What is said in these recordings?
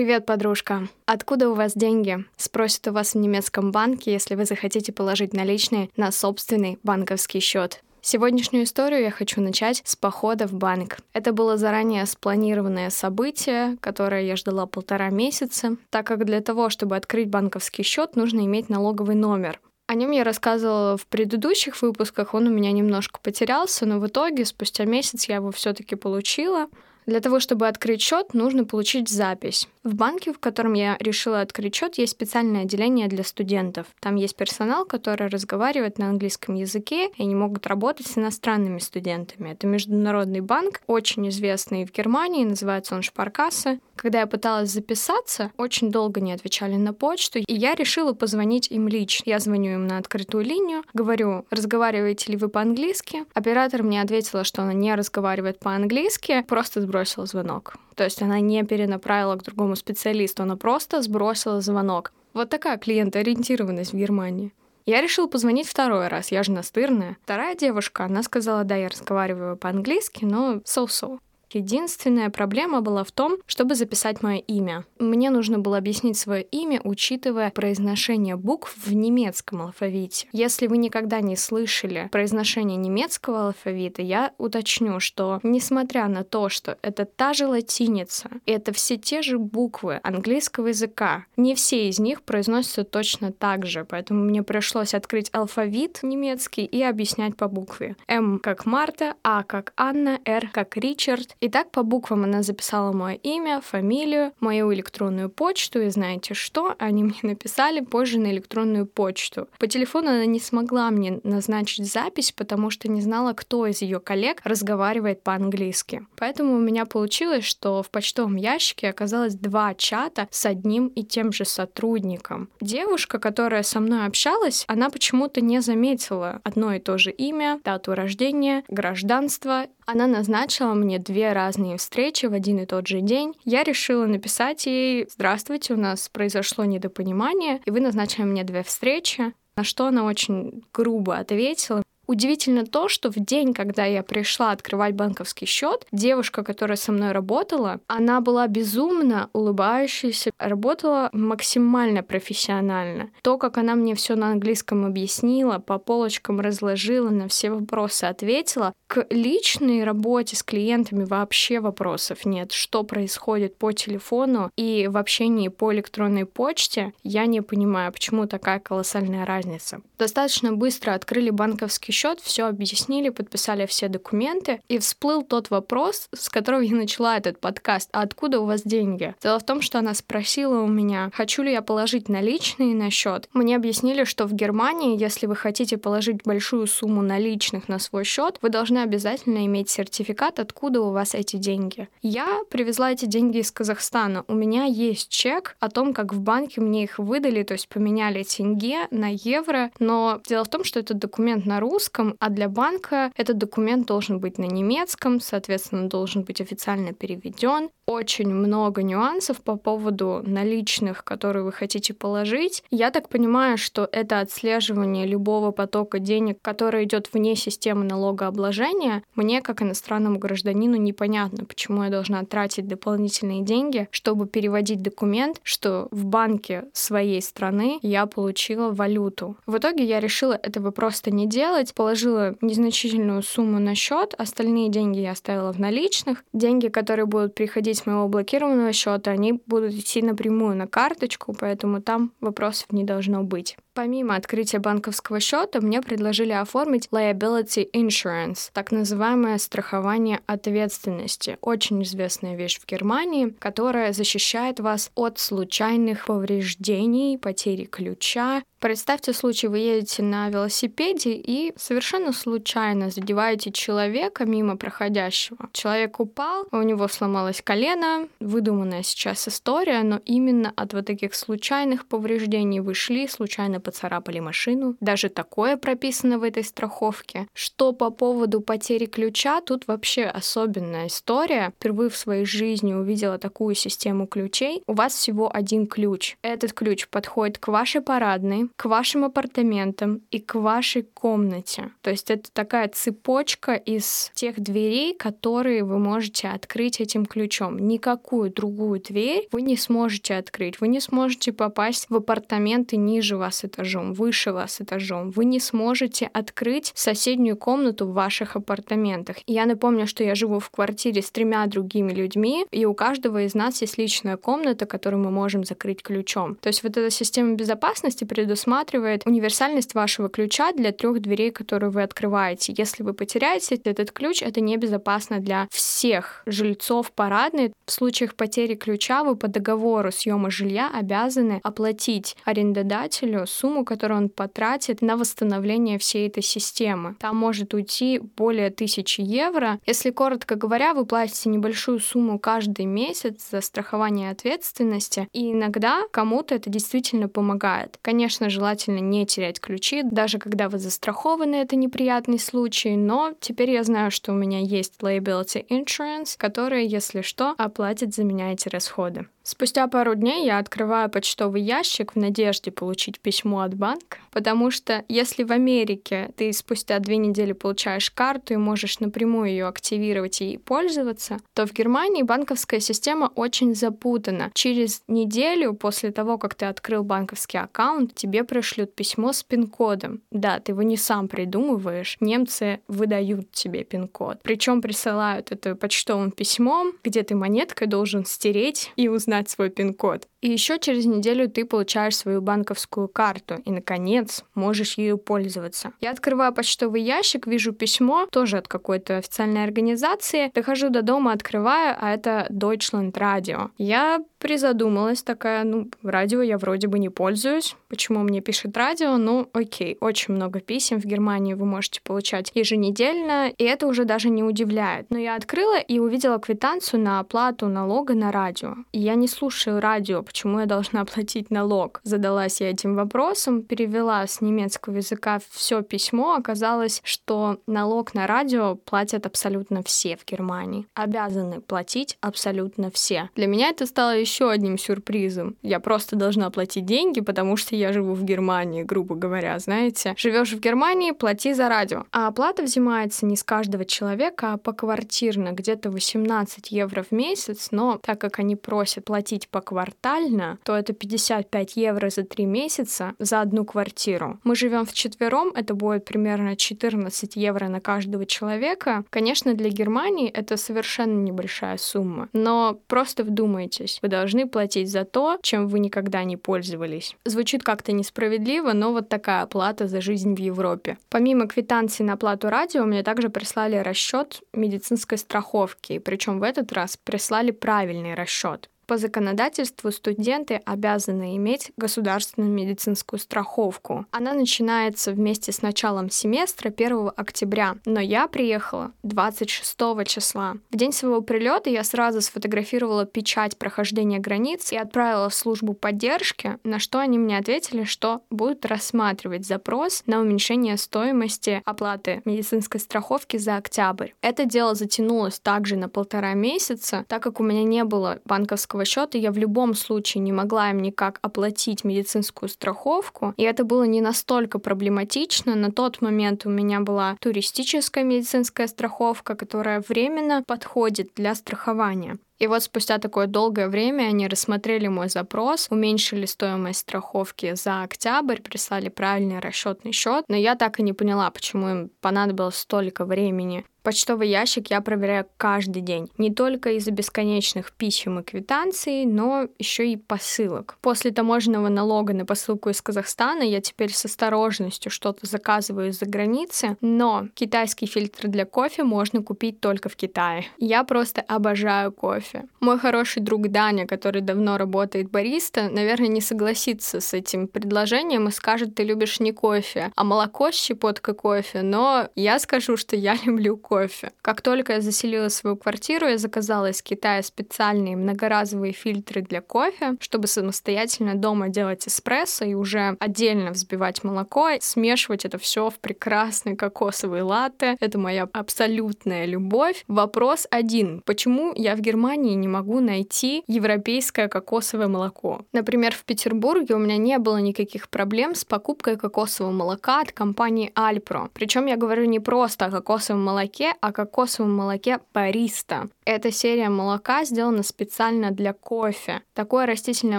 Привет, подружка. Откуда у вас деньги? Спросят у вас в немецком банке, если вы захотите положить наличные на собственный банковский счет. Сегодняшнюю историю я хочу начать с похода в банк. Это было заранее спланированное событие, которое я ждала полтора месяца, так как для того, чтобы открыть банковский счет, нужно иметь налоговый номер. О нем я рассказывала в предыдущих выпусках, он у меня немножко потерялся, но в итоге спустя месяц я его все-таки получила. Для того, чтобы открыть счет, нужно получить запись. В банке, в котором я решила открыть счет, есть специальное отделение для студентов. Там есть персонал, который разговаривает на английском языке, и они могут работать с иностранными студентами. Это международный банк, очень известный в Германии, называется он Шпаркасса. Когда я пыталась записаться, очень долго не отвечали на почту, и я решила позвонить им лично. Я звоню им на открытую линию, говорю, разговариваете ли вы по-английски? Оператор мне ответила, что она не разговаривает по-английски, просто сбросила звонок. То есть она не перенаправила к другому специалисту, она просто сбросила звонок. Вот такая клиентоориентированность в Германии. Я решила позвонить второй раз, я же настырная. Вторая девушка, она сказала, да, я разговариваю по-английски, но so-so. Единственная проблема была в том, чтобы записать мое имя. Мне нужно было объяснить свое имя, учитывая произношение букв в немецком алфавите. Если вы никогда не слышали произношение немецкого алфавита, я уточню, что несмотря на то, что это та же латиница, это все те же буквы английского языка, не все из них произносятся точно так же, поэтому мне пришлось открыть алфавит немецкий и объяснять по букве. М как Марта, А как Анна, Р как Ричард, и так по буквам она записала мое имя, фамилию, мою электронную почту, и знаете что? Они мне написали позже на электронную почту. По телефону она не смогла мне назначить запись, потому что не знала, кто из ее коллег разговаривает по-английски. Поэтому у меня получилось, что в почтовом ящике оказалось два чата с одним и тем же сотрудником. Девушка, которая со мной общалась, она почему-то не заметила одно и то же имя, дату рождения, гражданство она назначила мне две разные встречи в один и тот же день. Я решила написать ей «Здравствуйте, у нас произошло недопонимание, и вы назначили мне две встречи». На что она очень грубо ответила. Удивительно то, что в день, когда я пришла открывать банковский счет, девушка, которая со мной работала, она была безумно улыбающаяся, работала максимально профессионально. То, как она мне все на английском объяснила, по полочкам разложила, на все вопросы ответила, к личной работе с клиентами вообще вопросов нет. Что происходит по телефону и в общении по электронной почте, я не понимаю, почему такая колоссальная разница. Достаточно быстро открыли банковский счет, все объяснили, подписали все документы, и всплыл тот вопрос, с которого я начала этот подкаст. А откуда у вас деньги? Дело в том, что она спросила у меня, хочу ли я положить наличные на счет. Мне объяснили, что в Германии, если вы хотите положить большую сумму наличных на свой счет, вы должны обязательно иметь сертификат, откуда у вас эти деньги. Я привезла эти деньги из Казахстана. У меня есть чек о том, как в банке мне их выдали, то есть поменяли тенге на евро, но дело в том, что этот документ на русском, русском, а для банка этот документ должен быть на немецком, соответственно, должен быть официально переведен. Очень много нюансов по поводу наличных, которые вы хотите положить. Я так понимаю, что это отслеживание любого потока денег, который идет вне системы налогообложения, мне, как иностранному гражданину, непонятно, почему я должна тратить дополнительные деньги, чтобы переводить документ, что в банке своей страны я получила валюту. В итоге я решила этого просто не делать, положила незначительную сумму на счет, остальные деньги я оставила в наличных. Деньги, которые будут приходить с моего блокированного счета, они будут идти напрямую на карточку, поэтому там вопросов не должно быть. Помимо открытия банковского счета, мне предложили оформить liability insurance, так называемое страхование ответственности. Очень известная вещь в Германии, которая защищает вас от случайных повреждений, потери ключа. Представьте случай, вы едете на велосипеде и совершенно случайно задеваете человека мимо проходящего. Человек упал, у него сломалось колено, выдуманная сейчас история, но именно от вот таких случайных повреждений вы шли, случайно поцарапали машину. Даже такое прописано в этой страховке. Что по поводу потери ключа, тут вообще особенная история. Впервые в своей жизни увидела такую систему ключей. У вас всего один ключ. Этот ключ подходит к вашей парадной, к вашим апартаментам и к вашей комнате. То есть это такая цепочка из тех дверей, которые вы можете открыть этим ключом. Никакую другую дверь вы не сможете открыть. Вы не сможете попасть в апартаменты ниже вас этажом, выше вас этажом. Вы не сможете открыть соседнюю комнату в ваших апартаментах. Я напомню, что я живу в квартире с тремя другими людьми, и у каждого из нас есть личная комната, которую мы можем закрыть ключом. То есть вот эта система безопасности предусматривает универсальность вашего ключа для трех дверей, которые вы открываете. Если вы потеряете этот ключ, это небезопасно для всех жильцов парадной. В случаях потери ключа вы по договору съема жилья обязаны оплатить арендодателю сумму, которую он потратит на восстановление всей этой системы. Там может уйти более тысячи евро. Если коротко говоря, вы платите небольшую сумму каждый месяц за страхование ответственности, и иногда кому-то это действительно помогает. Конечно, желательно не терять ключи, даже когда вы застрахованы, это неприятный случай, но теперь я знаю, что у меня есть liability insurance, который, если что, оплатит за меня эти расходы. Спустя пару дней я открываю почтовый ящик в надежде получить письмо от банка, потому что если в Америке ты спустя две недели получаешь карту и можешь напрямую ее активировать и пользоваться, то в Германии банковская система очень запутана. Через неделю после того, как ты открыл банковский аккаунт, тебе пришлют письмо с пин-кодом. Да, ты его не сам придумываешь, немцы выдают тебе пин-код. Причем присылают это почтовым письмом, где ты монеткой должен стереть и узнать, знать свой пин-код. И еще через неделю ты получаешь свою банковскую карту и, наконец, можешь ею пользоваться. Я открываю почтовый ящик, вижу письмо, тоже от какой-то официальной организации. Дохожу до дома, открываю, а это Deutschland Radio. Я призадумалась такая, ну, радио я вроде бы не пользуюсь. Почему мне пишет радио? Ну, окей, очень много писем в Германии вы можете получать еженедельно, и это уже даже не удивляет. Но я открыла и увидела квитанцию на оплату налога на радио. И я не слушаю радио, почему я должна платить налог? Задалась я этим вопросом, перевела с немецкого языка все письмо, оказалось, что налог на радио платят абсолютно все в Германии. Обязаны платить абсолютно все. Для меня это стало еще одним сюрпризом. Я просто должна платить деньги, потому что я живу в Германии, грубо говоря, знаете. Живешь в Германии, плати за радио. А оплата взимается не с каждого человека, а поквартирно, где-то 18 евро в месяц, но так как они просят платить по кварталу, реально, то это 55 евро за три месяца за одну квартиру. Мы живем в четвером, это будет примерно 14 евро на каждого человека. Конечно, для Германии это совершенно небольшая сумма, но просто вдумайтесь, вы платить за то, чем вы никогда не пользовались. Звучит как-то несправедливо, но вот такая оплата за жизнь в Европе. Помимо квитанции на оплату радио, мне также прислали расчет медицинской страховки, причем в этот раз прислали правильный расчет. По законодательству студенты обязаны иметь государственную медицинскую страховку. Она начинается вместе с началом семестра 1 октября, но я приехала 26 числа. В день своего прилета я сразу сфотографировала печать прохождения границ и отправила в службу поддержки, на что они мне ответили, что будут рассматривать запрос на уменьшение стоимости оплаты медицинской страховки за октябрь. Это дело затянулось также на полтора месяца, так как у меня не было банковского банковского счета я в любом случае не могла им никак оплатить медицинскую страховку, и это было не настолько проблематично. На тот момент у меня была туристическая медицинская страховка, которая временно подходит для страхования. И вот спустя такое долгое время они рассмотрели мой запрос, уменьшили стоимость страховки за октябрь, прислали правильный расчетный счет, но я так и не поняла, почему им понадобилось столько времени. Почтовый ящик я проверяю каждый день. Не только из-за бесконечных писем и квитанций, но еще и посылок. После таможенного налога на посылку из Казахстана я теперь с осторожностью что-то заказываю из-за границы, но китайский фильтр для кофе можно купить только в Китае. Я просто обожаю кофе. Мой хороший друг Даня, который давно работает бариста, наверное, не согласится с этим предложением и скажет, ты любишь не кофе, а молоко с щепоткой кофе, но я скажу, что я люблю кофе кофе. Как только я заселила свою квартиру, я заказала из Китая специальные многоразовые фильтры для кофе, чтобы самостоятельно дома делать эспрессо и уже отдельно взбивать молоко, смешивать это все в прекрасный кокосовый латте. Это моя абсолютная любовь. Вопрос один. Почему я в Германии не могу найти европейское кокосовое молоко? Например, в Петербурге у меня не было никаких проблем с покупкой кокосового молока от компании Alpro. Причем я говорю не просто о кокосовом молоке, а о кокосовом молоке Бариста. Эта серия молока сделана специально для кофе. Такое растительное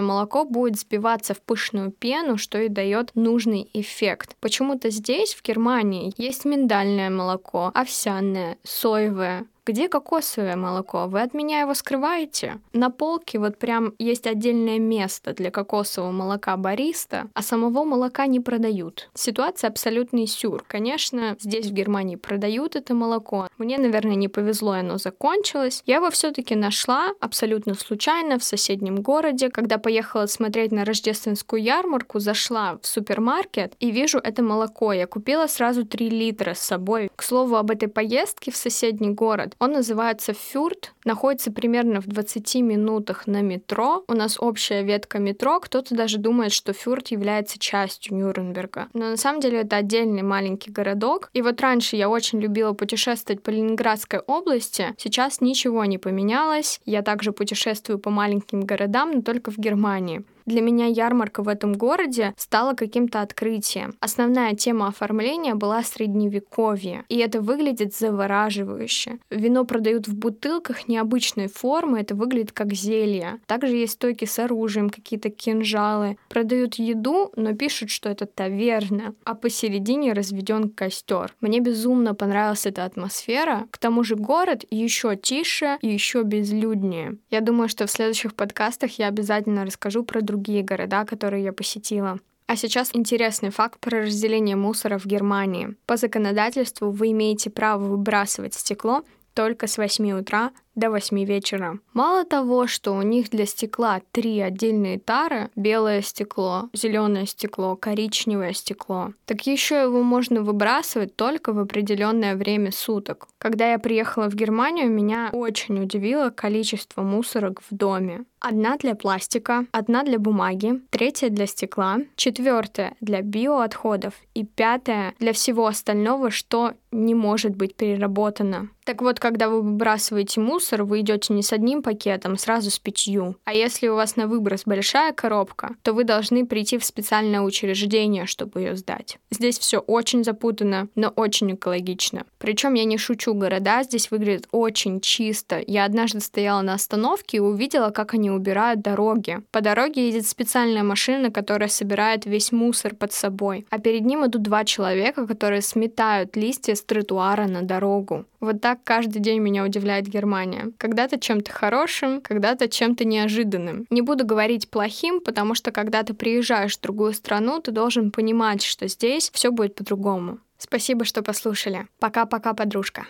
молоко будет сбиваться в пышную пену, что и дает нужный эффект. Почему-то здесь, в Германии, есть миндальное молоко, овсяное, соевое, где кокосовое молоко? Вы от меня его скрываете? На полке вот прям есть отдельное место для кокосового молока бариста, а самого молока не продают. Ситуация абсолютный сюр. Конечно, здесь в Германии продают это молоко. Мне, наверное, не повезло, оно закончилось. Я его все-таки нашла абсолютно случайно в соседнем городе. Когда поехала смотреть на рождественскую ярмарку, зашла в супермаркет и вижу это молоко. Я купила сразу 3 литра с собой. К слову, об этой поездке в соседний город он называется Фюрт, находится примерно в 20 минутах на метро. У нас общая ветка метро. Кто-то даже думает, что Фюрт является частью Нюрнберга. Но на самом деле это отдельный маленький городок. И вот раньше я очень любила путешествовать по Ленинградской области. Сейчас ничего не поменялось. Я также путешествую по маленьким городам, но только в Германии. Для меня ярмарка в этом городе стала каким-то открытием. Основная тема оформления была средневековье, и это выглядит завораживающе. Вино продают в бутылках необычной формы, это выглядит как зелье. Также есть стойки с оружием, какие-то кинжалы. Продают еду, но пишут, что это таверна, а посередине разведен костер. Мне безумно понравилась эта атмосфера. К тому же город еще тише и еще безлюднее. Я думаю, что в следующих подкастах я обязательно расскажу про другие города, которые я посетила. А сейчас интересный факт про разделение мусора в Германии. По законодательству вы имеете право выбрасывать стекло только с 8 утра до 8 вечера. Мало того, что у них для стекла три отдельные тары, белое стекло, зеленое стекло, коричневое стекло, так еще его можно выбрасывать только в определенное время суток. Когда я приехала в Германию, меня очень удивило количество мусорок в доме. Одна для пластика, одна для бумаги, третья для стекла, четвертая для биоотходов и пятая для всего остального, что не может быть переработано. Так вот, когда вы выбрасываете мусор, мусор вы идете не с одним пакетом, сразу с пятью. А если у вас на выброс большая коробка, то вы должны прийти в специальное учреждение, чтобы ее сдать. Здесь все очень запутано, но очень экологично. Причем я не шучу, города здесь выглядят очень чисто. Я однажды стояла на остановке и увидела, как они убирают дороги. По дороге едет специальная машина, которая собирает весь мусор под собой. А перед ним идут два человека, которые сметают листья с тротуара на дорогу. Вот так каждый день меня удивляет Германия внимание. Когда-то чем-то хорошим, когда-то чем-то неожиданным. Не буду говорить плохим, потому что когда ты приезжаешь в другую страну, ты должен понимать, что здесь все будет по-другому. Спасибо, что послушали. Пока-пока, подружка.